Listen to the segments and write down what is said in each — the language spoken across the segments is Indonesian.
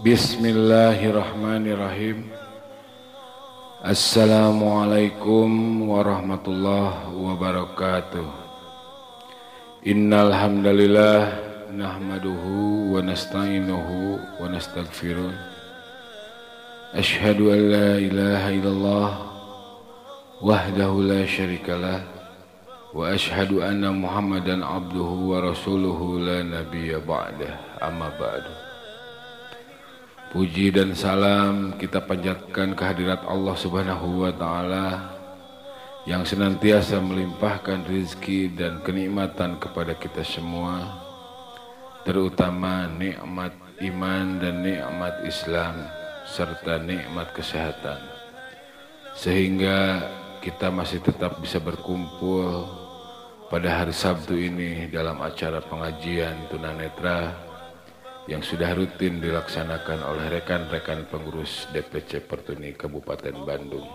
Bismillahirrahmanirrahim Assalamualaikum warahmatullahi wabarakatuh Innal hamdalillah nahmaduhu wa nasta'inuhu wa nastaghfiruh Ashhadu an la ilaha illallah wahdahu la syarikalah wa ashhadu anna Muhammadan abduhu wa rasuluhu la nabiyya ba'dah amma ba'du Puji dan salam kita panjatkan kehadirat Allah Subhanahu wa taala yang senantiasa melimpahkan rizki dan kenikmatan kepada kita semua terutama nikmat iman dan nikmat Islam serta nikmat kesehatan. Sehingga kita masih tetap bisa berkumpul pada hari Sabtu ini dalam acara pengajian tunanetra yang sudah rutin dilaksanakan oleh rekan-rekan pengurus DPC Pertuni Kabupaten Bandung.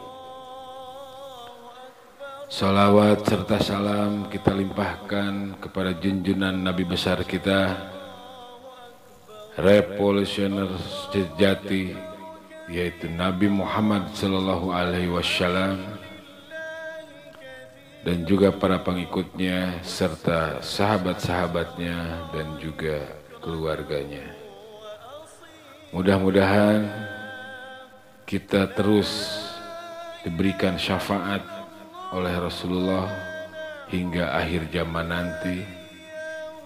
Salawat serta salam kita limpahkan kepada junjunan Nabi besar kita, revolusioner sejati, yaitu Nabi Muhammad Sallallahu Alaihi Wasallam, dan juga para pengikutnya serta sahabat-sahabatnya dan juga keluarganya. Mudah-mudahan kita terus diberikan syafaat oleh Rasulullah hingga akhir zaman nanti,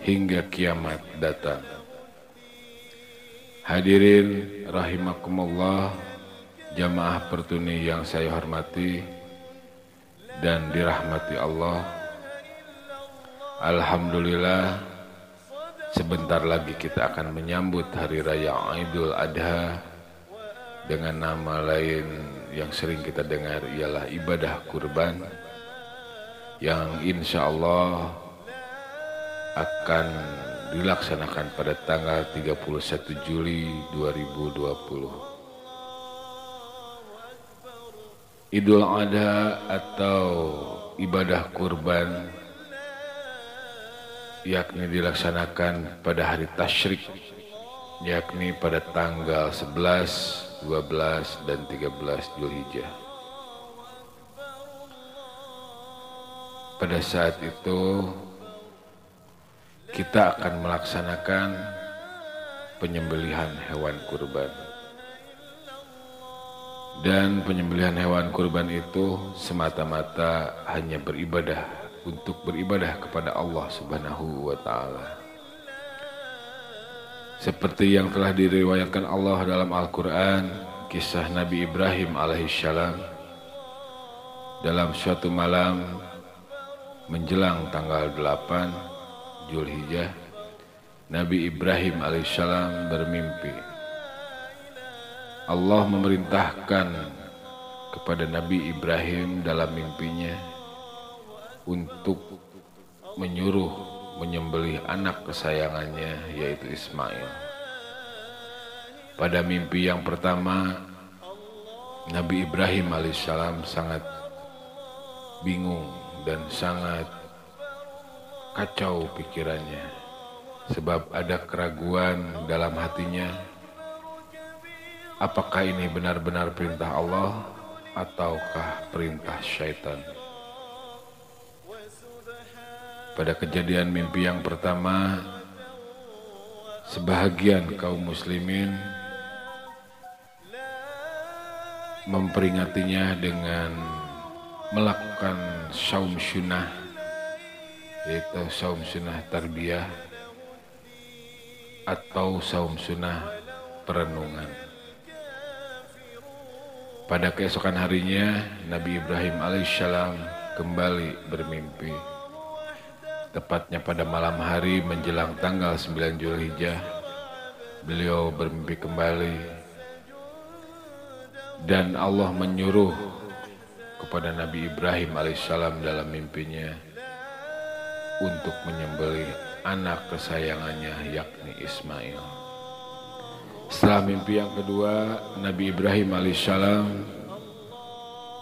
hingga kiamat datang. Hadirin rahimakumullah, jamaah pertuni yang saya hormati dan dirahmati Allah. Alhamdulillah Sebentar lagi kita akan menyambut Hari Raya Idul Adha dengan nama lain yang sering kita dengar ialah ibadah kurban yang insya Allah akan dilaksanakan pada tanggal 31 Juli 2020. Idul Adha atau ibadah kurban yakni dilaksanakan pada hari tasyrik yakni pada tanggal 11, 12 dan 13 Julhijjah. Pada saat itu kita akan melaksanakan penyembelihan hewan kurban. Dan penyembelihan hewan kurban itu semata-mata hanya beribadah untuk beribadah kepada Allah Subhanahu wa taala. Seperti yang telah diriwayatkan Allah dalam Al-Qur'an, kisah Nabi Ibrahim alaihissalam dalam suatu malam menjelang tanggal 8 Julhijjah Nabi Ibrahim alaihissalam bermimpi Allah memerintahkan kepada Nabi Ibrahim dalam mimpinya untuk menyuruh menyembelih anak kesayangannya yaitu Ismail. Pada mimpi yang pertama Nabi Ibrahim alaihissalam sangat bingung dan sangat kacau pikirannya sebab ada keraguan dalam hatinya apakah ini benar-benar perintah Allah ataukah perintah syaitan. Pada kejadian mimpi yang pertama, sebahagian kaum muslimin memperingatinya dengan melakukan saum sunnah yaitu saum sunnah tarbiyah atau saum sunnah perenungan. Pada keesokan harinya Nabi Ibrahim alaihissalam kembali bermimpi Tepatnya pada malam hari menjelang tanggal 9 Julhijjah, beliau bermimpi kembali dan Allah menyuruh kepada Nabi Ibrahim alaihissalam dalam mimpinya untuk menyembelih anak kesayangannya yakni Ismail. Setelah mimpi yang kedua, Nabi Ibrahim alaihissalam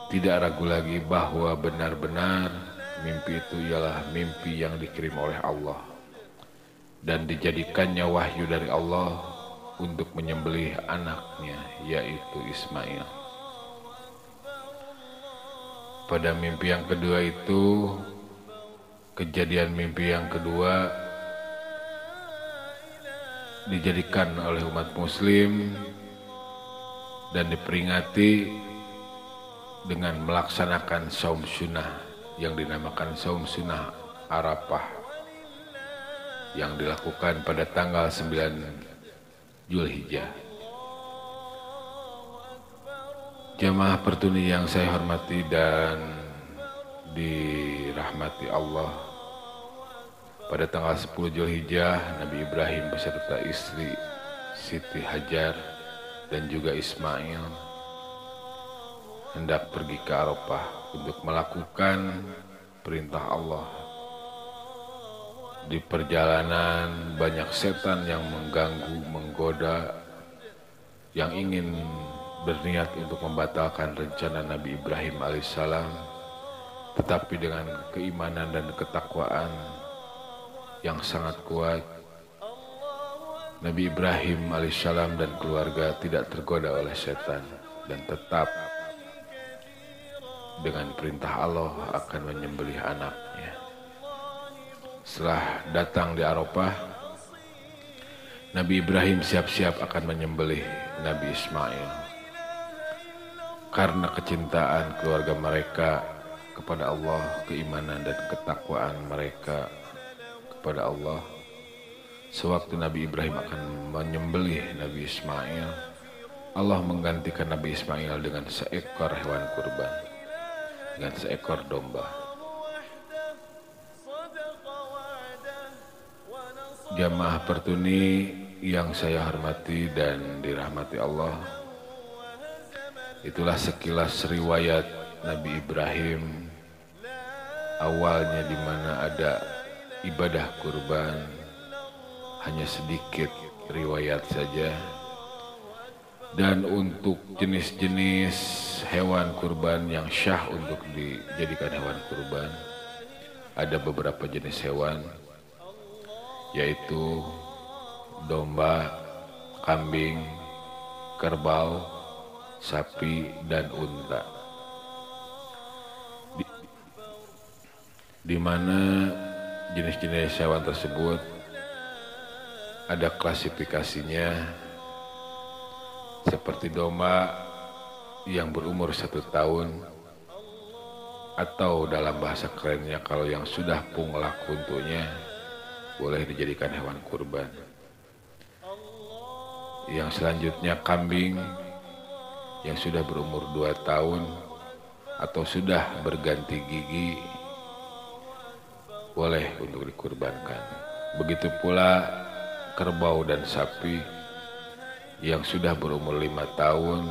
tidak ragu lagi bahwa benar-benar Mimpi itu ialah mimpi yang dikirim oleh Allah dan dijadikannya wahyu dari Allah untuk menyembelih anaknya yaitu Ismail. Pada mimpi yang kedua itu kejadian mimpi yang kedua dijadikan oleh umat muslim dan diperingati dengan melaksanakan saum sunnah yang dinamakan saum sunnah Arafah yang dilakukan pada tanggal 9 Julhijjah. Jamaah pertuni yang saya hormati dan dirahmati Allah. Pada tanggal 10 Julhijjah, Nabi Ibrahim beserta istri Siti Hajar dan juga Ismail hendak pergi ke Arafah untuk melakukan perintah Allah. Di perjalanan banyak setan yang mengganggu, menggoda, yang ingin berniat untuk membatalkan rencana Nabi Ibrahim alaihissalam, tetapi dengan keimanan dan ketakwaan yang sangat kuat, Nabi Ibrahim alaihissalam dan keluarga tidak tergoda oleh setan dan tetap dengan perintah Allah akan menyembelih anaknya. Setelah datang di Arafah, Nabi Ibrahim siap-siap akan menyembelih Nabi Ismail. Karena kecintaan keluarga mereka kepada Allah, keimanan dan ketakwaan mereka kepada Allah. Sewaktu Nabi Ibrahim akan menyembelih Nabi Ismail, Allah menggantikan Nabi Ismail dengan seekor hewan kurban, dengan seekor domba. Jamaah pertuni yang saya hormati dan dirahmati Allah Itulah sekilas riwayat Nabi Ibrahim Awalnya di mana ada ibadah kurban Hanya sedikit riwayat saja Dan untuk jenis-jenis hewan kurban yang syah untuk dijadikan hewan kurban Ada beberapa jenis hewan yaitu domba, kambing, kerbau, sapi, dan unta. Di, di mana jenis-jenis hewan tersebut ada klasifikasinya seperti domba yang berumur satu tahun atau dalam bahasa kerennya kalau yang sudah punglak untuknya boleh dijadikan hewan kurban. Yang selanjutnya kambing yang sudah berumur dua tahun atau sudah berganti gigi boleh untuk dikurbankan. Begitu pula kerbau dan sapi yang sudah berumur lima tahun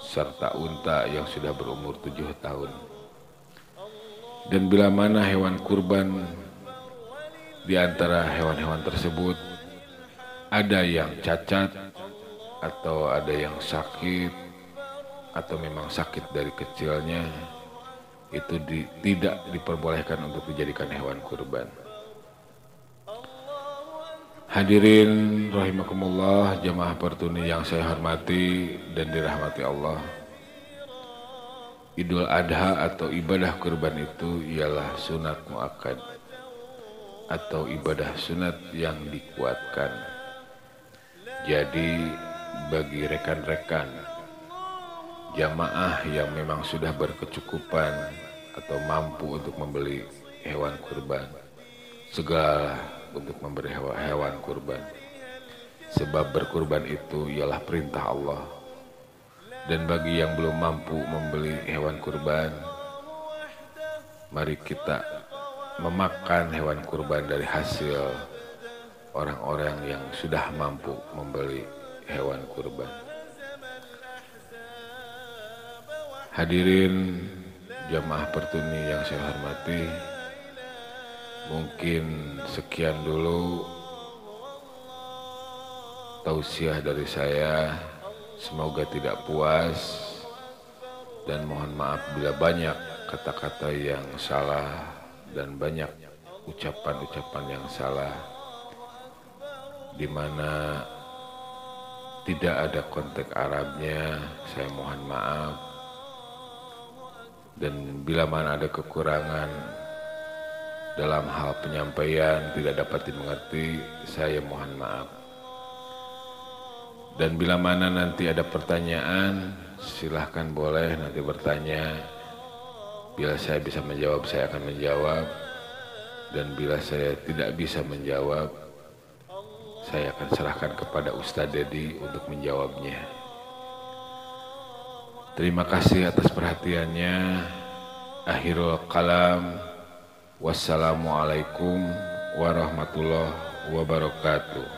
serta unta yang sudah berumur tujuh tahun. Dan bila mana hewan kurban di antara hewan-hewan tersebut ada yang cacat atau ada yang sakit atau memang sakit dari kecilnya itu di, tidak diperbolehkan untuk dijadikan hewan kurban. Hadirin rahimakumullah jamaah pertuni yang saya hormati dan dirahmati Allah. Idul Adha atau ibadah kurban itu ialah sunat muakkad atau ibadah sunat yang dikuatkan. Jadi bagi rekan-rekan jamaah yang memang sudah berkecukupan atau mampu untuk membeli hewan kurban, segala untuk memberi hewan kurban. Sebab berkurban itu ialah perintah Allah. Dan bagi yang belum mampu membeli hewan kurban, mari kita memakan hewan kurban dari hasil orang-orang yang sudah mampu membeli hewan kurban. Hadirin jamaah pertuni yang saya hormati, mungkin sekian dulu tausiah dari saya. Semoga tidak puas dan mohon maaf bila banyak kata-kata yang salah dan banyak ucapan-ucapan yang salah di mana tidak ada kontak Arabnya, saya mohon maaf. Dan bila mana ada kekurangan dalam hal penyampaian tidak dapat dimengerti, saya mohon maaf. Dan bila mana nanti ada pertanyaan, silahkan boleh nanti bertanya. Bila saya bisa menjawab, saya akan menjawab. Dan bila saya tidak bisa menjawab, saya akan serahkan kepada Ustadz Dedi untuk menjawabnya. Terima kasih atas perhatiannya. Akhirul kalam. Wassalamualaikum warahmatullahi wabarakatuh.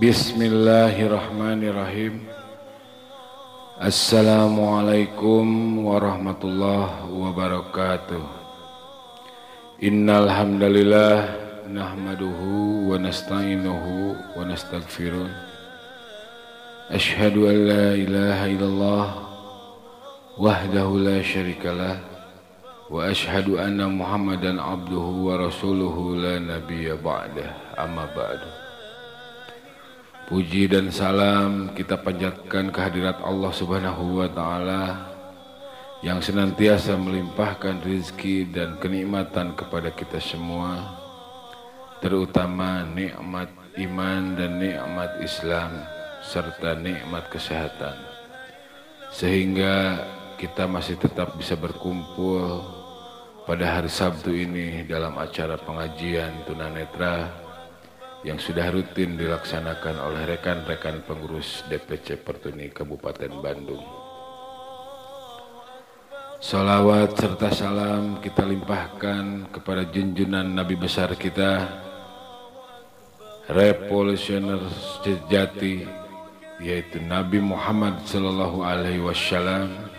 Bismillahirrahmanirrahim. Assalamualaikum warahmatullahi wabarakatuh. Innal hamdalillah nahmaduhu wa nasta'inuhu wa nastaghfiruh. Ashhadu an la ilaha illallah la syarikalah wa ashhadu anna Muhammadan abduhu wa rasuluhu la nabiyya ba'dah amma ba'du. Puji dan salam kita panjatkan kehadirat Allah Subhanahu wa taala yang senantiasa melimpahkan rizki dan kenikmatan kepada kita semua terutama nikmat iman dan nikmat Islam serta nikmat kesehatan sehingga kita masih tetap bisa berkumpul pada hari Sabtu ini dalam acara pengajian tunanetra yang sudah rutin dilaksanakan oleh rekan-rekan pengurus DPC Pertuni Kabupaten Bandung. Salawat serta salam kita limpahkan kepada junjunan Nabi besar kita Revolusioner sejati yaitu Nabi Muhammad Sallallahu Alaihi Wasallam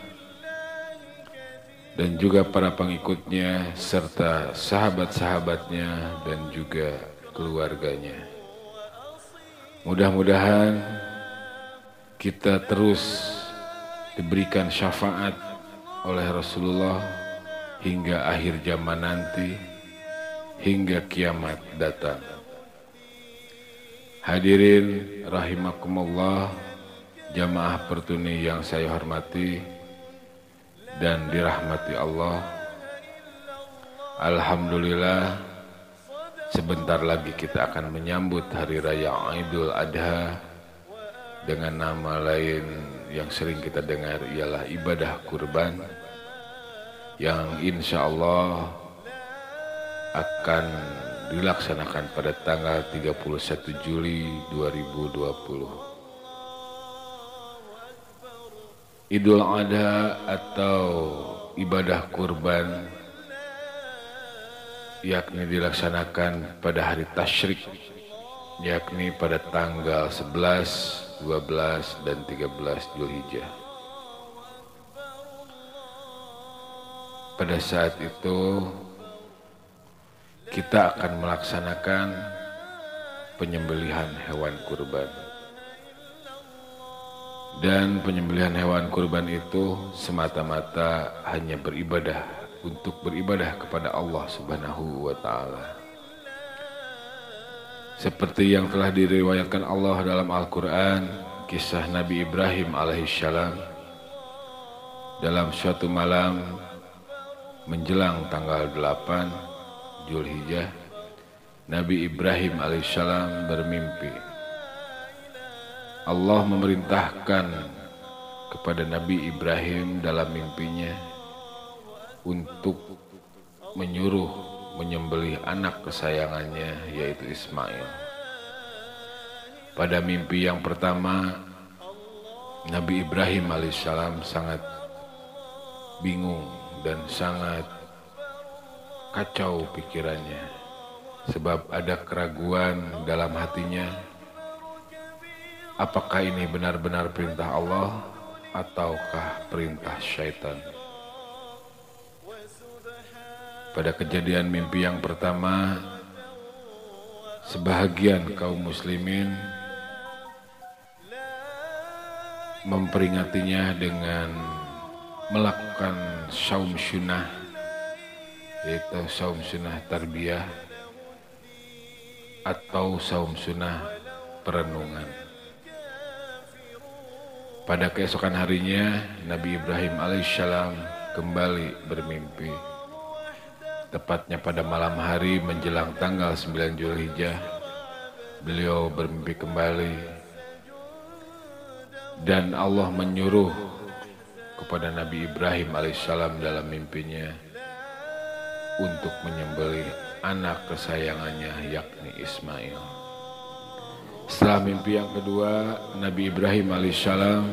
dan juga para pengikutnya serta sahabat-sahabatnya dan juga keluarganya. Mudah-mudahan kita terus diberikan syafaat oleh Rasulullah hingga akhir zaman nanti hingga kiamat datang. Hadirin rahimakumullah jamaah pertuni yang saya hormati dan dirahmati Allah. Alhamdulillah sebentar lagi kita akan menyambut hari raya Idul Adha dengan nama lain yang sering kita dengar ialah ibadah kurban yang insya Allah akan dilaksanakan pada tanggal 31 Juli 2020. Idul Adha atau ibadah kurban yakni dilaksanakan pada hari tasyrik yakni pada tanggal 11 12 dan 13 Julhijjah. Pada saat itu kita akan melaksanakan penyembelihan hewan kurban. Dan penyembelihan hewan kurban itu semata-mata hanya beribadah untuk beribadah kepada Allah Subhanahu wa taala. Seperti yang telah diriwayatkan Allah dalam Al-Quran, kisah Nabi Ibrahim alaihissalam dalam suatu malam menjelang tanggal 8 Julhijjah, Nabi Ibrahim alaihissalam bermimpi. Allah memerintahkan kepada Nabi Ibrahim dalam mimpinya untuk menyuruh menyembelih anak kesayangannya yaitu Ismail. Pada mimpi yang pertama, Nabi Ibrahim alaihissalam sangat bingung dan sangat kacau pikirannya sebab ada keraguan dalam hatinya apakah ini benar-benar perintah Allah ataukah perintah syaitan. Pada kejadian mimpi yang pertama, sebahagian kaum muslimin memperingatinya dengan melakukan saum sunnah yaitu saum sunnah tarbiyah atau saum sunnah perenungan. Pada keesokan harinya, Nabi Ibrahim alaihissalam kembali bermimpi. Tepatnya pada malam hari menjelang tanggal 9 Julhijjah, beliau bermimpi kembali dan Allah menyuruh kepada Nabi Ibrahim alaihissalam dalam mimpinya untuk menyembelih anak kesayangannya yakni Ismail. Setelah mimpi yang kedua, Nabi Ibrahim alaihissalam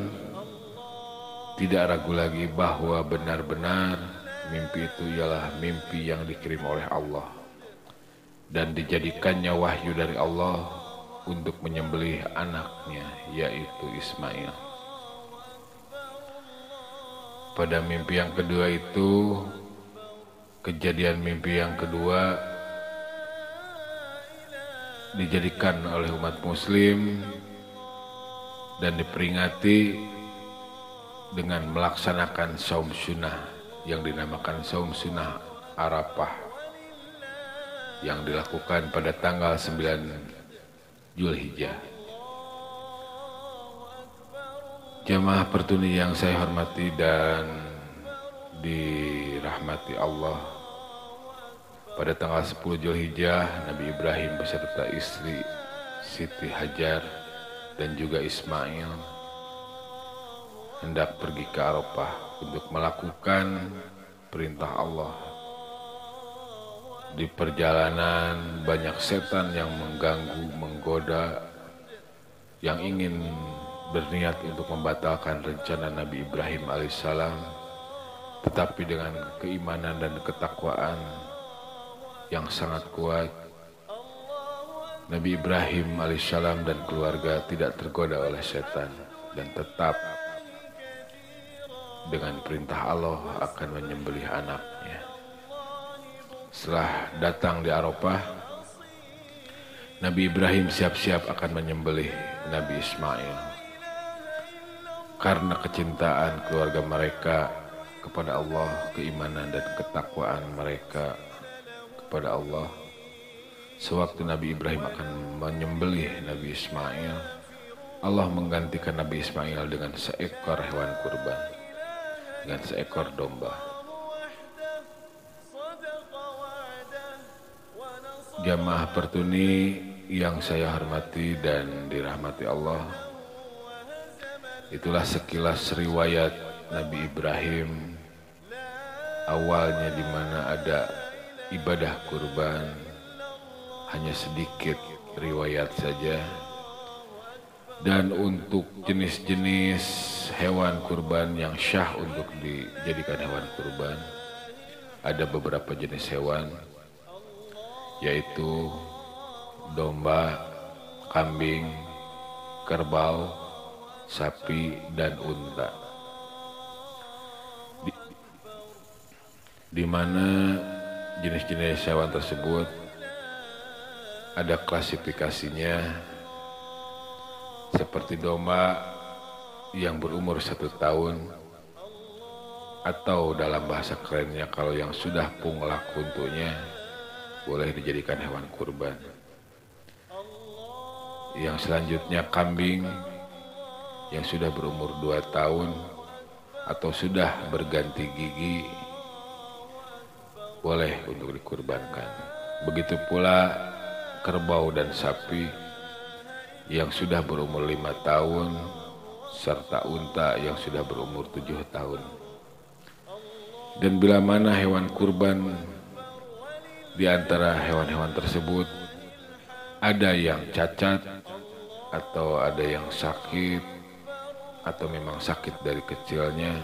tidak ragu lagi bahwa benar-benar mimpi itu ialah mimpi yang dikirim oleh Allah dan dijadikannya wahyu dari Allah untuk menyembelih anaknya yaitu Ismail. Pada mimpi yang kedua itu kejadian mimpi yang kedua dijadikan oleh umat muslim dan diperingati dengan melaksanakan saum sunnah yang dinamakan saum sunnah Arafah yang dilakukan pada tanggal 9 Julhijjah. Jemaah pertuni yang saya hormati dan dirahmati Allah pada tanggal 10 Julhijjah, Nabi Ibrahim beserta istri Siti Hajar dan juga Ismail hendak pergi ke Arafah untuk melakukan perintah Allah. Di perjalanan banyak setan yang mengganggu, menggoda, yang ingin berniat untuk membatalkan rencana Nabi Ibrahim alaihissalam, tetapi dengan keimanan dan ketakwaan yang sangat kuat. Nabi Ibrahim alaihissalam dan keluarga tidak tergoda oleh setan dan tetap dengan perintah Allah akan menyembelih anaknya. Setelah datang di Arafah, Nabi Ibrahim siap-siap akan menyembelih Nabi Ismail. Karena kecintaan keluarga mereka kepada Allah, keimanan dan ketakwaan mereka kepada Allah. Sewaktu Nabi Ibrahim akan menyembelih Nabi Ismail Allah menggantikan Nabi Ismail dengan seekor hewan kurban dengan seekor domba. Jamaah pertuni yang saya hormati dan dirahmati Allah itulah sekilas riwayat Nabi Ibrahim awalnya di mana ada ibadah kurban hanya sedikit riwayat saja dan untuk jenis-jenis hewan kurban yang syah untuk dijadikan hewan kurban ada beberapa jenis hewan yaitu domba, kambing, kerbau, sapi, dan unta. Di, di mana jenis-jenis hewan tersebut ada klasifikasinya seperti domba yang berumur satu tahun atau dalam bahasa kerennya kalau yang sudah punglak untuknya boleh dijadikan hewan kurban. Yang selanjutnya kambing yang sudah berumur dua tahun atau sudah berganti gigi boleh untuk dikurbankan. Begitu pula kerbau dan sapi yang sudah berumur lima tahun serta unta yang sudah berumur tujuh tahun. Dan bila mana hewan kurban di antara hewan-hewan tersebut ada yang cacat atau ada yang sakit atau memang sakit dari kecilnya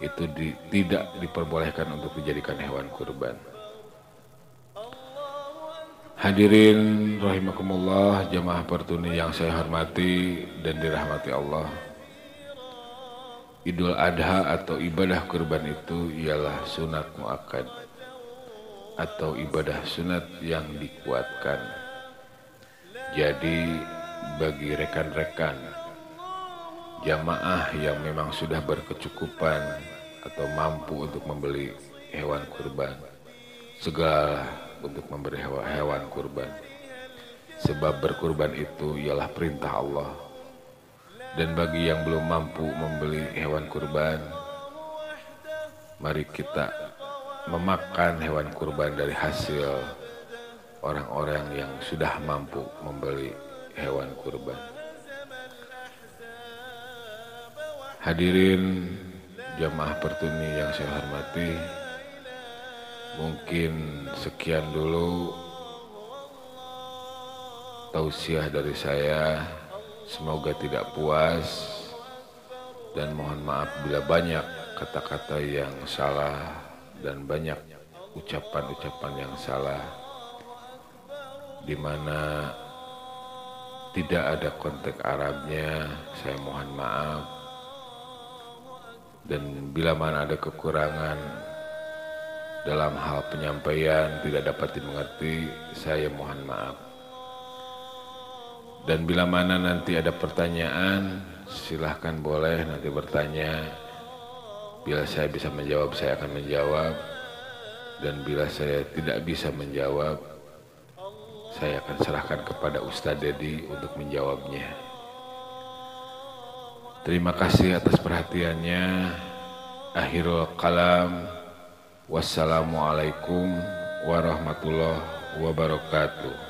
itu di, tidak diperbolehkan untuk dijadikan hewan kurban. Hadirin rahimakumullah jamaah pertuni yang saya hormati dan dirahmati Allah. Idul Adha atau ibadah kurban itu ialah sunat muakkad atau ibadah sunat yang dikuatkan. Jadi bagi rekan-rekan jamaah yang memang sudah berkecukupan atau mampu untuk membeli hewan kurban. Segala untuk memberi hewan, kurban. Sebab berkurban itu ialah perintah Allah. Dan bagi yang belum mampu membeli hewan kurban mari kita memakan hewan kurban dari hasil orang-orang yang sudah mampu membeli hewan kurban hadirin jamaah pertuni yang saya hormati mungkin sekian dulu tausiah dari saya. Semoga tidak puas dan mohon maaf bila banyak kata-kata yang salah dan banyak ucapan-ucapan yang salah di mana tidak ada konteks Arabnya. Saya mohon maaf dan bila mana ada kekurangan dalam hal penyampaian tidak dapat dimengerti, saya mohon maaf. Dan bila mana nanti ada pertanyaan, silahkan boleh nanti bertanya. Bila saya bisa menjawab, saya akan menjawab. Dan bila saya tidak bisa menjawab, saya akan serahkan kepada Ustadz Dedi untuk menjawabnya. Terima kasih atas perhatiannya. Akhirul kalam. Wassalamualaikum warahmatullahi wabarakatuh.